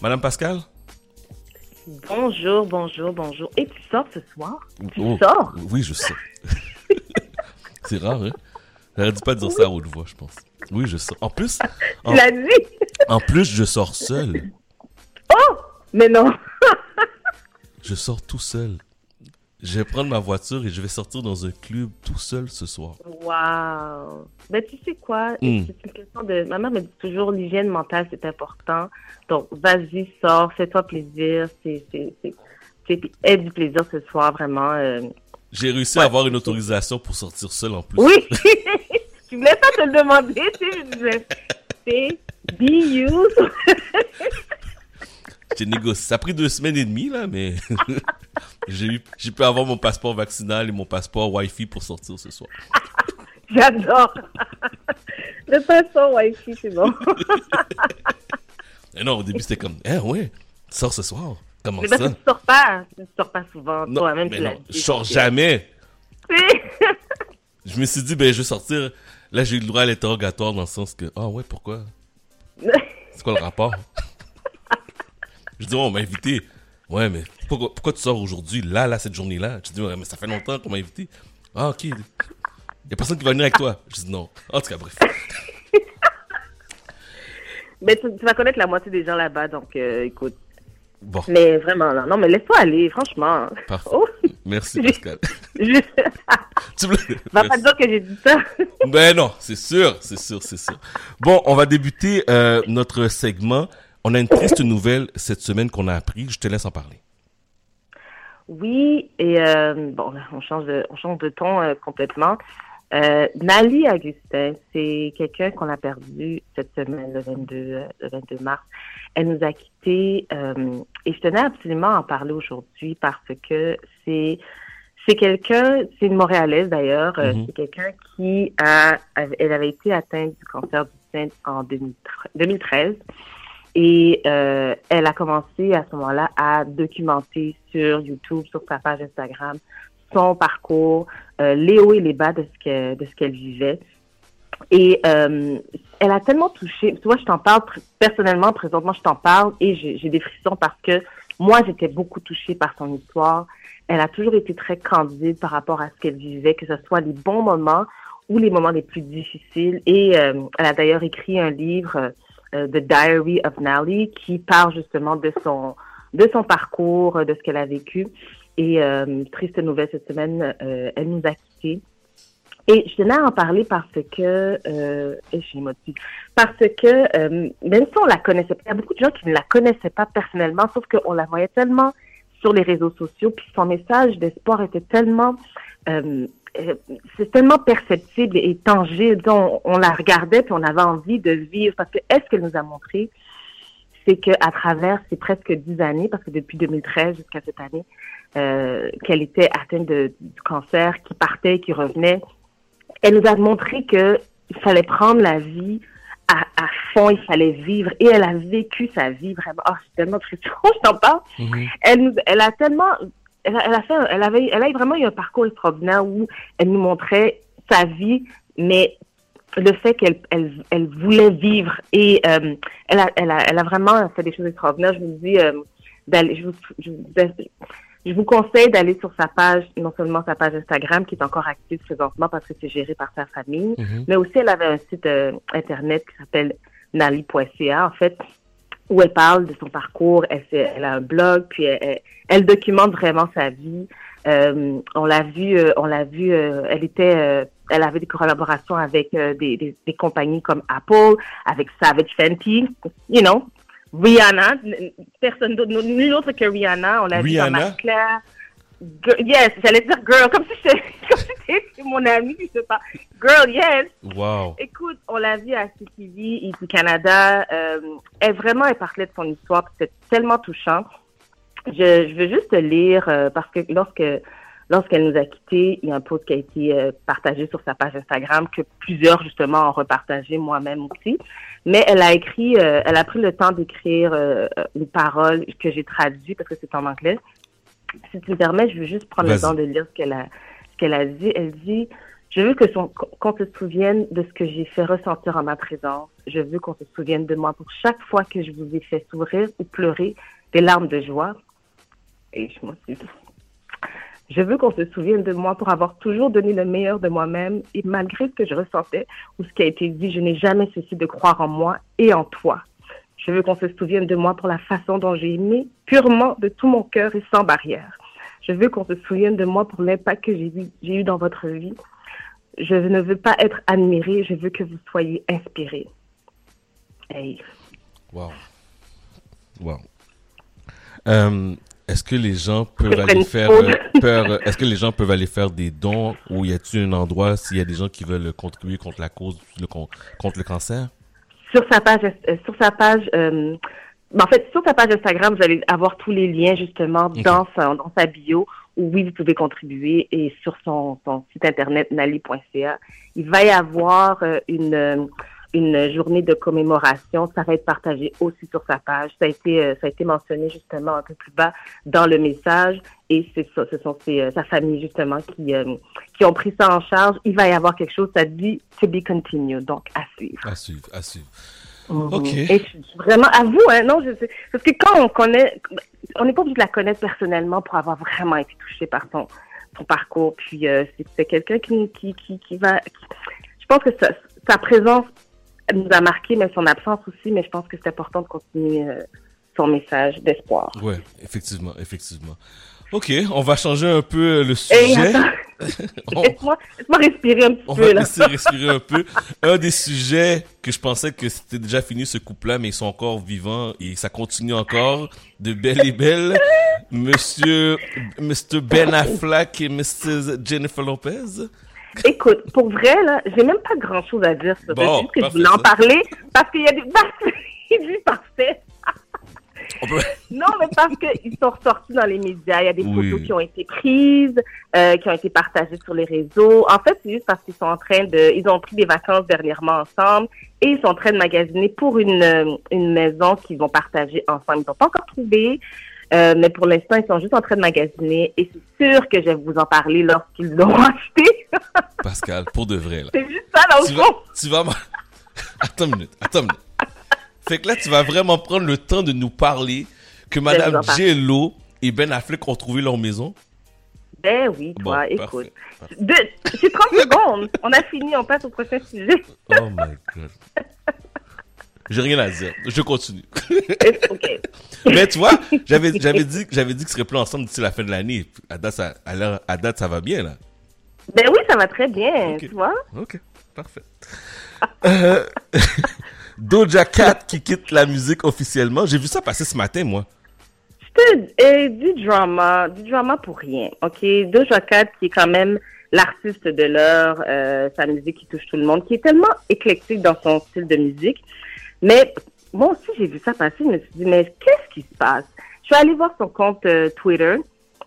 Madame Pascal? Bonjour, bonjour, bonjour. Et tu sors ce soir? Tu Oh, sors? Oui, je sors. C'est rare, hein? J'aurais dû pas dire ça à haute voix, je pense. Oui, je sors. En plus, en, l'as dit? en plus, je sors seul. Oh! Mais non. Je sors tout seul. Je vais prendre ma voiture et je vais sortir dans un club tout seul ce soir. Wow. Ben, tu sais quoi? Mm. C'est une question de. Ma mère me dit toujours l'hygiène mentale, c'est important. Donc, vas-y, sors, fais-toi plaisir. C'est. Aie du plaisir ce soir, vraiment. euh. J'ai réussi à avoir une autorisation pour sortir seul en plus. Oui! tu voulais pas te le demander, tu sais, je disais. C'est be you. J'ai négocié. Ça a pris deux semaines et demie, là, mais j'ai eu, j'ai pu avoir mon passeport vaccinal et mon passeport Wi-Fi pour sortir ce soir. J'adore. Le passeport Wi-Fi, c'est bon. Et non, au début, c'était comme, eh ouais, tu sors ce soir. Comment Mais parce que ça? tu sors pas. Tu sors pas souvent. Non, Toi-même, mais tu non, je sors jamais. Je me suis dit, ben, je vais sortir. Là, j'ai eu le droit à l'interrogatoire dans le sens que, ah ouais, pourquoi? C'est quoi le rapport? je dis, oh, on m'a invité. Ouais, mais pourquoi, pourquoi tu sors aujourd'hui, là, là, cette journée-là? Je dis, mais ça fait longtemps qu'on m'a invité. Ah, ok. Y a personne qui va venir avec toi. Je dis, non. En tout cas, bref. Mais tu, tu vas connaître la moitié des gens là-bas, donc euh, écoute. Bon, Mais vraiment, non, non mais laisse-toi aller, franchement. parfait. Oh, Merci, Pascal. je... tu voulais- va pas dire que j'ai dit ça. Ben non, c'est sûr, c'est sûr, c'est sûr. Bon, on va débuter euh, notre segment. On a une triste nouvelle cette semaine qu'on a appris. Je te laisse en parler. Oui, et euh, bon, là, on change de, on change de ton euh, complètement. Euh, Nali Augustin, c'est quelqu'un qu'on a perdu cette semaine, le 22, euh, le 22 mars. Elle nous a quittés et je tenais absolument à en parler aujourd'hui parce que c'est c'est quelqu'un, c'est une Montréalaise d'ailleurs, Mhm. c'est quelqu'un qui a, elle avait été atteinte du cancer du sein en 2013 2013. Et euh, elle a commencé à ce moment-là à documenter sur YouTube, sur sa page Instagram, son parcours, euh, les hauts et les bas de ce que de ce qu'elle vivait. Et euh, elle a tellement touché. Tu vois, je t'en parle personnellement, présentement, je t'en parle et j'ai j'ai des frissons parce que moi, j'étais beaucoup touchée par son histoire. Elle a toujours été très candide par rapport à ce qu'elle vivait, que ce soit les bons moments ou les moments les plus difficiles. Et euh, elle a d'ailleurs écrit un livre, euh, The Diary of Nally, qui parle justement de son de son parcours, de ce qu'elle a vécu. Et euh, triste nouvelle cette semaine, euh, elle nous a quittés. Et je tenais à en parler parce que, euh, je suis émotive, parce que euh, même si on la connaissait pas, il y a beaucoup de gens qui ne la connaissaient pas personnellement, sauf qu'on la voyait tellement sur les réseaux sociaux, puis son message d'espoir était tellement, euh, euh, c'est tellement perceptible et tangible. On, on la regardait puis on avait envie de vivre parce que est-ce qu'elle nous a montré, c'est que à travers ces presque dix années, parce que depuis 2013 jusqu'à cette année, euh, qu'elle était atteinte de, du cancer, qui partait, qui revenait, elle nous a montré que il fallait prendre la vie à, à fond, il fallait vivre. Et elle a vécu sa vie vraiment. Oh, c'est tellement triste. je t'en parle. Elle nous, elle a tellement, elle a, elle a fait, elle avait, elle a vraiment eu un parcours extraordinaire où elle nous montrait sa vie, mais le fait qu'elle, elle, elle voulait vivre et euh, elle a, elle a, elle a vraiment fait des choses extraordinaires. Je vous dis euh, d'aller, je vous, je vous, je vous conseille d'aller sur sa page, non seulement sa page Instagram qui est encore active présentement parce que c'est géré par sa famille, Mhm. mais aussi elle avait un site euh, internet qui s'appelle nali.ca en fait où elle parle de son parcours, elle, a un blog, puis elle, documente vraiment sa vie. Euh, on l'a vu, euh, on l'a vu, euh, elle était, euh, elle avait des collaborations avec des, des, des compagnies comme Apple, avec Savage Fenty, you know, Rihanna, personne d'autre, nul autre que Rihanna. On l'a vu dans? Marie Claire. Girl- yes, j'allais dire girl, comme si c'était comme si c'était mon ami, je sais pas. Girl, yes. Wow. Écoute, on l'a vu à CTV, ici Canada. Euh, elle vraiment, elle parlait de son histoire, c'était tellement touchant. Je, je veux juste te lire euh, parce que lorsque lorsqu'elle nous a quittés, il y a un post qui a été euh, partagé sur sa page Instagram que plusieurs justement ont repartagé, moi-même aussi. Mais elle a écrit, euh, elle a pris le temps d'écrire euh, les paroles que j'ai traduites parce que c'est en anglais. Si tu me permets, je veux juste prendre le temps de lire ce qu'elle a, ce qu'elle a dit. Elle dit Je veux que son- qu'on se souvienne de ce que j'ai fait ressentir en ma présence. Je veux qu'on se souvienne de moi pour chaque fois que je vous ai fait sourire ou pleurer des larmes de joie. Et je m'excuse. Je veux qu'on se souvienne de moi pour avoir toujours donné le meilleur de moi-même et malgré ce que je ressentais ou ce qui a été dit, je n'ai jamais cessé de croire en moi et en toi. Je veux qu'on se souvienne de moi pour la façon dont j'ai aimé purement de tout mon cœur et sans barrière. Je veux qu'on se souvienne de moi pour l'impact que j'ai eu, j'ai eu dans votre vie. Je ne veux pas être admiré, je veux que vous soyez inspiré. Hey. Wow. Wow. Euh, est-ce que les gens peuvent aller faire euh, faire, euh, est-ce que les gens peuvent aller faire des dons ou y a-t-il un endroit s'il y a des gens qui veulent contribuer contre la cause le contre le cancer? Sur sa page, euh, sur sa page, euh, ben, en fait, sur sa page Instagram, vous allez avoir tous les liens justement dans sa, dans sa bio où oui, vous pouvez contribuer et sur son, son site internet nali.ca, il va y avoir euh, une euh, une journée de commémoration. Ça va être partagé aussi sur sa page. Ça a été euh, ça a été mentionné justement un peu plus bas dans le message et c'est ça, ce sont ses, euh, sa famille justement qui euh, qui ont pris ça en charge. Il va y avoir quelque chose. Ça dit to be continued, donc à suivre. À suivre, à suivre. Mhm. Ok. Et je vraiment à vous, hein, non, je sais. Parce que quand on connaît, on n'est pas obligé de la connaître personnellement pour avoir vraiment été touché par son, son parcours. Puis euh, c'est- quelqu'un qui, qui, qui, qui va. qui- je pense que sa, sa présence nous a marqué, mais son absence aussi. Mais je pense que c'est important de continuer euh, son message d'espoir. Ouais, effectivement, effectivement. Ok, on va changer un peu le Hey, sujet. on, laisse-moi respirer un petit on peu va là. laisser respirer un peu. Un des sujets que je pensais que c'était déjà fini ce couple-là, mais ils sont encore vivants et ça continue encore. De belle et belle, Monsieur, Mr. Ben Affleck et Mrs. Jennifer Lopez. Écoute, pour vrai, là, j'ai même pas grand chose à dire sur. Bon, juste que je voulais en parler parce qu'il y a des. Il est parfait. Peut- Non, mais parce qu'ils sont ressortis dans les médias. Il y a des Oui. photos qui ont été prises, euh, qui ont été partagées sur les réseaux. En fait, c'est juste parce qu'ils sont en train de. Ils ont pris des vacances dernièrement ensemble et ils sont en train de magasiner pour une, euh, une maison qu'ils vont partager ensemble. Ils n'ont pas encore trouvé. Euh, mais pour l'instant, ils sont juste en train de magasiner et c'est sûr que je vais vous en parler lorsqu'ils l'auront acheté. Pascal, pour de vrai, là. c'est juste ça dans le Tu fond. vas, tu vas, m- attends une minute, attends une minute. Fait que là, tu vas vraiment prendre le temps de nous parler que Madame. J.Lo et Ben Affleck ont trouvé leur maison. Ben oui, Bon, toi, parfait, écoute. c'est 30 secondes. On a fini, on passe au prochain sujet. Oh my god. J'ai rien à dire. Je continue. Mais tu vois, j'avais, j'avais dit, j'avais dit qu'ils seraient plus ensemble d'ici la fin de l'année. À date, ça, à date, ça va bien, là. Ben oui, ça va très bien, tu vois. Ok, parfait. Euh, Doja Cat qui quitte la musique officiellement. J'ai vu ça passer ce matin, moi. C'était euh, du drama, du drama pour rien, OK? Doja Cat, qui est quand même l'artiste de l'heure, euh, sa musique qui touche tout le monde, qui est tellement éclectique dans son style de musique. Mais moi aussi, j'ai vu ça passer, je me suis dit, mais qu'est-ce qui se passe? Je suis allée voir son compte euh, Twitter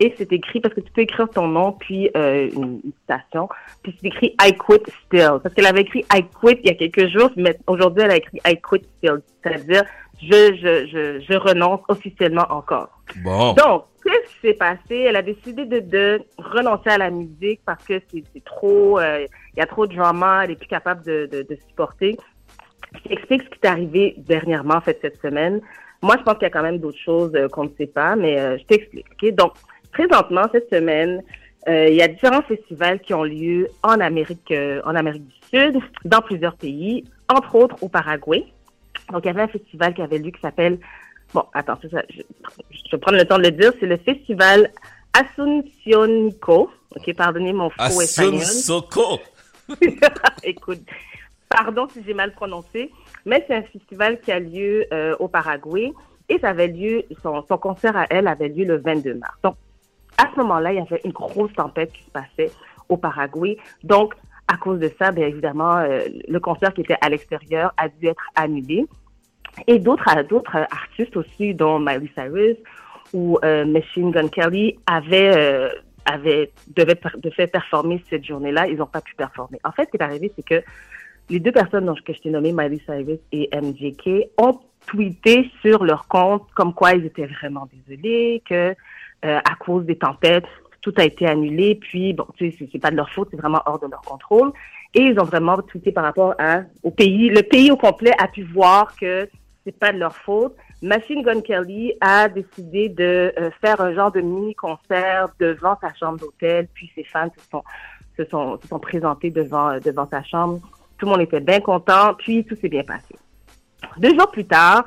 et c'est écrit, parce que tu peux écrire ton nom, puis euh, une, citation, puis c'est écrit I quit still. Parce qu'elle avait écrit I quit il y a quelques jours, mais aujourd'hui, elle a écrit I quit still. C'est-à-dire, je, je, je, je renonce officiellement encore. Bon. Donc, qu'est-ce qui s'est passé? Elle a décidé de, de renoncer à la musique parce que c'est trop, euh, il y a trop de drama, elle est plus capable de, de, de supporter. Je t'explique ce qui est arrivé dernièrement, en fait, cette semaine. Moi, je pense qu'il y a quand même d'autres choses euh, qu'on ne sait pas, mais euh, je t'explique. ok? Donc, présentement, cette semaine, euh, il y a différents festivals qui ont lieu en Amérique, en Amérique du Sud, dans plusieurs pays, entre autres au Paraguay. Donc, il y avait un festival qui avait lieu qui s'appelle Bon, attends, ça, je, je vais prendre le temps de le dire. C'est le festival Asuncionico. OK, pardonnez mon faux espagnol. Soko. Écoute, pardon si j'ai mal prononcé, mais c'est un festival qui a lieu euh, au Paraguay et ça avait lieu, son, concert à elle avait lieu le 22 mars. Donc, à ce moment-là, il y avait une grosse tempête qui se passait au Paraguay. Donc, à cause de ça, bien évidemment, euh, le concert qui était à l'extérieur a dû être annulé. Et d'autres d'autres artistes aussi, dont Miley Cyrus ou euh, Machine Gun Kelly, avaient, devaient, per- devaient performer cette journée-là. Ils n'ont pas pu performer. En fait, ce qui est arrivé, c'est que les deux personnes dont, que je t'ai nommées, Miley Cyrus et MJK, ont tweeté sur leur compte comme quoi ils étaient vraiment désolés, que euh, à cause des tempêtes, tout a été annulé. Puis, bon, tu sais, c'est pas de leur faute, c'est vraiment hors de leur contrôle. Et ils ont vraiment tweeté par rapport au pays. Le pays au complet a pu voir que c'est pas de leur faute. Machine Gun Kelly a décidé de euh, faire un genre de mini-concert devant sa chambre d'hôtel. Puis ses fans se sont, se sont, se sont présentés devant, euh, devant sa chambre. Tout le monde était bien content. Puis tout s'est bien passé. Deux jours plus tard,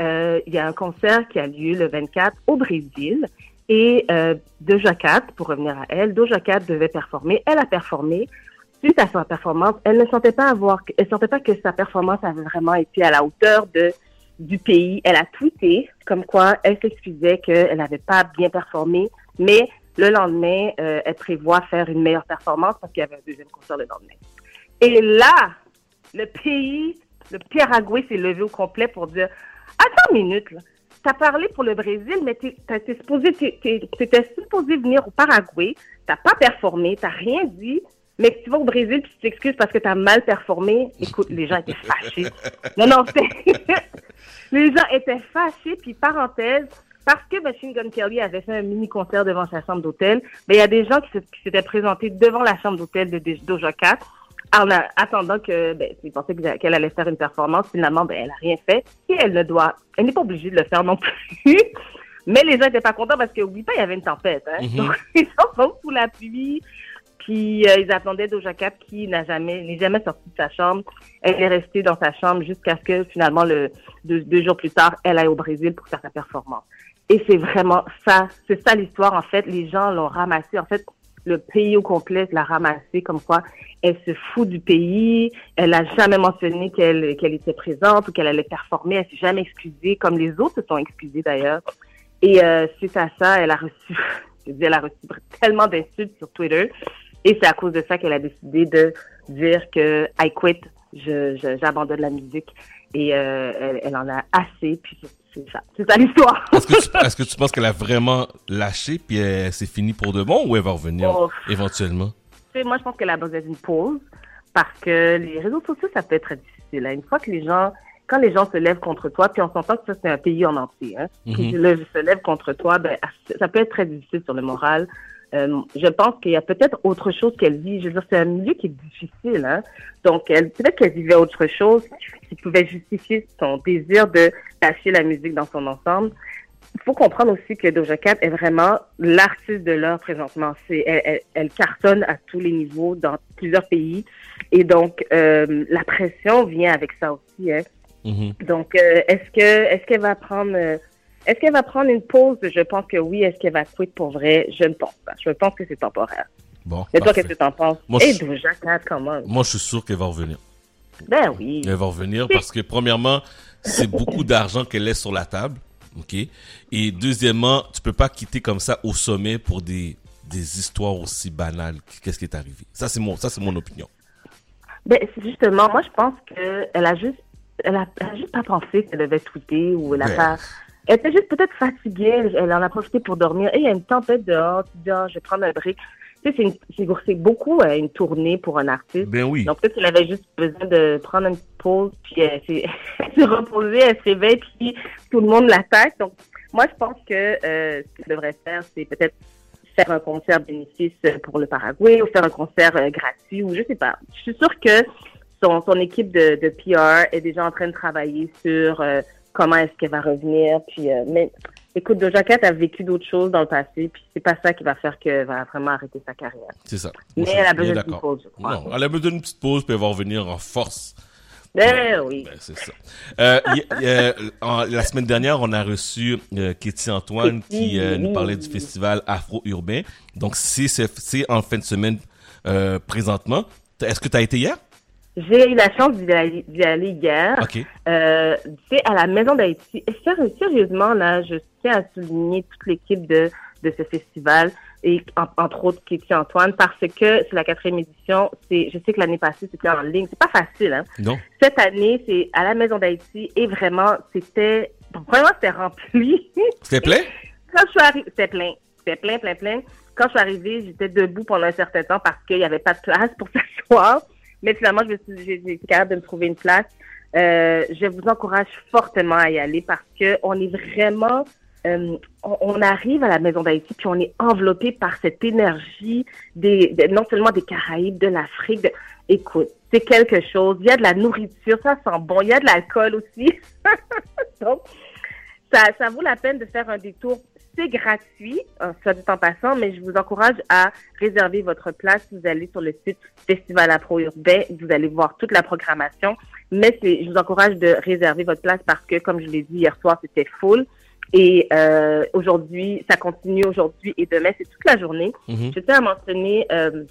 euh, il y a un concert qui a lieu le 24 au Brésil. Et euh, Doja Cat, pour revenir à elle, Doja Cat devait performer. Elle a performé. Suite à sa performance, elle ne sentait pas que sa performance avait vraiment été à la hauteur du pays. Elle a tweeté comme quoi elle s'excusait qu'elle n'avait pas bien performé, mais le lendemain, euh, elle prévoit faire une meilleure performance parce qu'il y avait un deuxième concert le lendemain. Et là, le pays, le Paraguay s'est levé au complet pour dire Attends une minute, là. T'as parlé pour le Brésil, mais t'es, t'es supposé, supposé venir au Paraguay. T'as pas performé, t'as rien dit. Mais tu vas au Brésil puis tu t'excuses parce que t'as mal performé. Écoute, les gens étaient fâchés. Non, non, les gens étaient fâchés. Puis parenthèse, parce que Machine Gun Kelly avait fait un mini concert devant sa chambre d'hôtel, ben il y a des gens qui, s'étaient présentés devant la chambre d'hôtel de Doja Cat en attendant que ben, ils pensaient que- qu'elle allait faire une performance. Finalement, ben elle a rien fait et elle ne doit, elle n'est pas obligée de le faire non plus. Mais les gens étaient pas contents parce que oublie pas, il y avait une tempête. Hein? Mhm. Donc gens sont sous la pluie. Puis euh, ils attendaient Doja Cat qui n'a jamais, n'est jamais sortie de sa chambre. Elle est restée dans sa chambre jusqu'à ce que finalement le deux, deux jours plus tard, elle aille au Brésil pour faire sa performance. Et c'est vraiment ça, c'est ça l'histoire en fait. Les gens l'ont ramassé. En fait, le pays au complet l'a ramassé comme quoi elle se fout du pays. Elle a jamais mentionné qu'elle qu'elle était présente ou qu'elle allait performer. Elle s'est jamais excusée, comme les autres se sont excusés d'ailleurs. Et euh, suite à ça, elle a reçu, je dis, elle a reçu tellement d'insultes sur Twitter. Et c'est à cause de ça qu'elle a décidé de dire que I quit, je, je- j'abandonne la musique. Et euh, elle, elle en a assez. Puis c'est- ça, c'est ça l'histoire. Est-ce que, tu, est-ce que tu penses qu'elle a vraiment lâché puis elle- c'est fini pour de bon ou elle va revenir Oh. éventuellement? Tu sais, moi, je pense qu'elle a besoin d'une pause parce que les réseaux sociaux, ça peut être très difficile. hein. Une fois que les gens, quand les gens se lèvent contre toi, puis on s'entend que ça, c'est un pays en entier, hein, qui Mhm. se lève- se lève contre toi, ben, ça peut être très difficile sur le moral. Euh, je pense qu'il y a peut-être autre chose qu'elle vit. Je veux dire, c'est un milieu qui est difficile, hein. Donc, elle, peut-être qu'elle vivait autre chose qui pouvait justifier son désir de lâcher la musique dans son ensemble. Il faut comprendre aussi que Doja Cat est vraiment l'artiste de l'heure présentement. C'est, elle, elle- elle cartonne à tous les niveaux dans plusieurs pays. Et donc, euh, la pression vient avec ça aussi. Hein. Mhm. Donc, euh, est-ce que est-ce qu'elle va prendre est-ce qu'elle va prendre une pause? Je pense que oui. Est-ce qu'elle va quitter pour vrai? Je ne pense pas. Je pense que c'est temporaire. Bon, Mais toi, qu'est-ce que t'en penses? Moi, Et je- Doja comment Moi, je suis sûr qu'elle va revenir. Ben oui. Elle va revenir parce que, premièrement, c'est beaucoup d'argent qu'elle laisse sur la table. OK? Et deuxièmement, tu peux pas quitter comme ça au sommet pour des, des histoires aussi banales. Qu'est-ce qui est arrivé? Ça, c'est mon, ça, c'est mon opinion. Ben, justement, moi, je pense que elle a juste, elle a, elle a juste pas pensé qu'elle devait tweeter ou elle a Ouais. pas. Elle était juste peut-être fatiguée. Elle, en a profité pour dormir. Et il y a une tempête dehors. Tu dis, ah, je vais prendre un break. Tu sais, c'est beaucoup euh, une tournée pour un artiste. Ben oui. Donc peut-être qu'elle avait juste besoin de prendre une pause, puis elle s'est elle s'est reposée, elle se réveille, puis tout le monde l'attaque. Donc moi, je pense que euh, ce qu'elle devrait faire, c'est peut-être faire un concert bénéfice pour le Paraguay ou faire un concert euh, gratuit ou je sais pas. Je suis sûre que son, son équipe de, de PR est déjà en train de travailler sur euh, comment est-ce qu'elle va revenir. Puis, euh, mais écoute, Doja Cat a vécu d'autres choses dans le passé, puis c'est pas ça qui va faire qu'elle va vraiment arrêter sa carrière. C'est ça. Mais Moi, elle a besoin d'une pause, je crois. Non, elle a besoin d'une petite pause puis elle va revenir en force. Ben oui. Ben, c'est ça. Euh, y- y- euh, en- la semaine dernière, on a reçu euh, Katie Antoine Katie, qui euh, nous parlait du festival Afro-Urbain. Donc, c'est en fin de semaine euh, présentement. Est-ce que tu as été hier? J'ai eu la chance d'y aller, d'y aller hier. OK. Euh, sais, à la Maison d'Haïti. Et sérieusement, là, je tiens à souligner toute l'équipe de, de ce festival et en- entre autres Katie Antoine parce que c'est la quatrième édition. C'est, je sais que l'année passée c'était en ligne. C'est pas facile, hein. Non? Cette année, c'est à la Maison d'Haïti et vraiment, c'était, vraiment, c'était rempli. C'était plein? Quand je suis arrivée, c'était plein. C'était plein, plein, plein. Quand je suis arrivée, j'étais debout pendant un certain temps parce qu'il n'y avait pas de place pour s'asseoir. Mais finalement, je me suis, j'ai été capable de me trouver une place. Euh, je vous encourage fortement à y aller parce que on est vraiment euh, on, arrive à la Maison d'Haïti, puis on est enveloppé par cette énergie des, de- non seulement des Caraïbes, de l'Afrique. Écoute, c'est quelque chose. Il y a de la nourriture, ça sent bon. Il y a de l'alcool aussi. Donc, ça vaut la peine de faire un détour. C'est gratuit, soit dit en passant, mais je vous encourage à réserver votre place. Vous allez sur le site Festival Afro-Urbain, vous allez voir toute la programmation. Mais je vous encourage de réserver votre place parce que, comme je l'ai dit hier soir, c'était full. Et euh, aujourd'hui, ça continue aujourd'hui et demain, c'est toute la journée. Mhm. Je tiens à mentionner euh,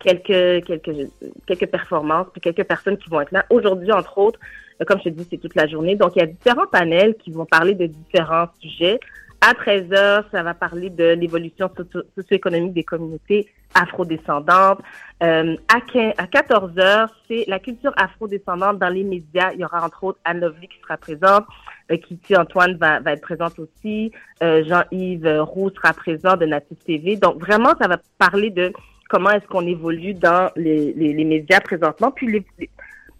quelques, quelques, quelques performances, puis quelques personnes qui vont être là. Aujourd'hui, entre autres, comme je te dis, c'est toute la journée. Donc, il y a différents panels qui vont parler de différents sujets. À 13 heures, ça va parler de l'évolution socio- socio-économique des communautés afrodescendantes. Euh, à, 15 à 14 heures, c'est la culture afrodescendante dans les médias. Il y aura entre autres Anne Lovely qui sera présente. Euh, Kitty Antoine va, va être présente aussi. Euh, Jean-Yves euh, Roux sera présent de Native TV. Donc vraiment, ça va parler de comment est-ce qu'on évolue dans les, les, les médias présentement.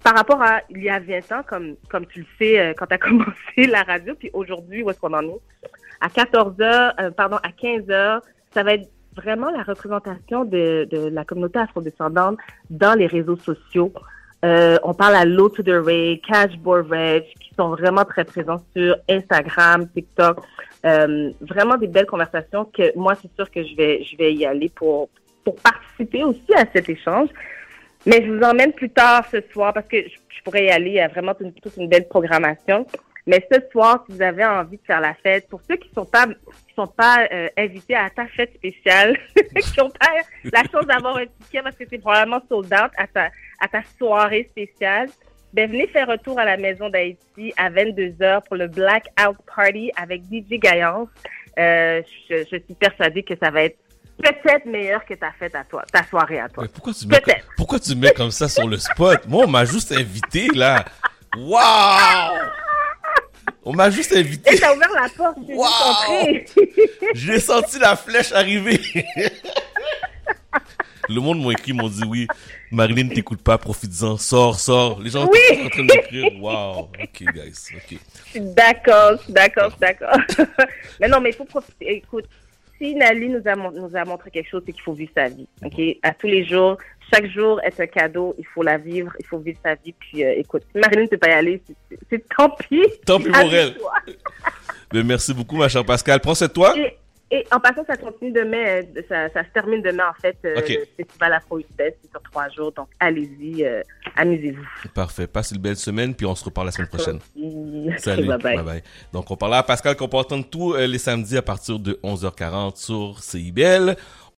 Par rapport à il y a 20 ans, comme, comme tu le sais euh, quand tu as commencé la radio, puis aujourd'hui, où est-ce qu'on en est? À 14 heures, euh, pardon, à 15 heures, ça va être vraiment la représentation de, de la communauté afrodescendante dans les réseaux sociaux. Euh, on parle à Low to the Ray, Cash qui sont vraiment très présents sur Instagram, TikTok. Euh, vraiment des belles conversations que moi, c'est sûr que je vais, je vais y aller pour, pour participer aussi à cet échange. Mais je vous emmène plus tard ce soir parce que je, pourrais y aller. Il y a vraiment toute, une belle programmation. Mais ce soir, si vous avez envie de faire la fête, pour ceux qui sont pas qui sont pas euh, invités à ta fête spéciale, qui ont pas la chance d'avoir un ticket parce que c'est probablement sold out à ta à ta soirée spéciale, ben venez faire un tour à la maison d'Haïti à 22h pour le Blackout Party avec DJ Gaillance. Euh, je, je suis persuadée que ça va être peut-être meilleur que ta fête à toi, ta soirée à toi. Mais pourquoi tu mets, Peut-être. pourquoi tu mets comme ça sur le spot? Moi, on m'a juste invité, là. Waouh! On m'a juste Et invité. t'as ouvert la porte, j'ai Wow! J'ai senti la flèche arriver. Le monde m'a écrit, m'ont dit oui. Marilyn, t'écoutes pas, profites-en, sors, sors. Les gens Oui. sont en train d'écrire. Wow. Ok, guys. Ok. Je suis d'accord, d'accord, d'accord. mais non, mais il faut profiter. Écoute, si Nali nous a, mon- nous a montré quelque chose, c'est qu'il faut vivre sa vie. OK? À tous les jours, chaque jour est un cadeau. Il faut la vivre, il faut vivre sa vie. Puis, euh, écoute, si Marilyn ne peut pas y aller, c'est- tant pis. Tant pis pour elle. Mais merci beaucoup, ma chère Pascal. Prends de toi. Et, et en passant, ça continue demain. euh, Ça, ça se termine demain, en fait. euh. Le festival afro c'est sur trois jours. Donc, allez-y, euh, amusez-vous. Parfait. Passe une belle semaine, puis on se reparle la semaine prochaine. Merci. Salut. Bye bye. Bye bye. Donc, on parlait à Pascal qu'on peut entendre tous euh, les samedis à partir de 11h40 sur CIBL.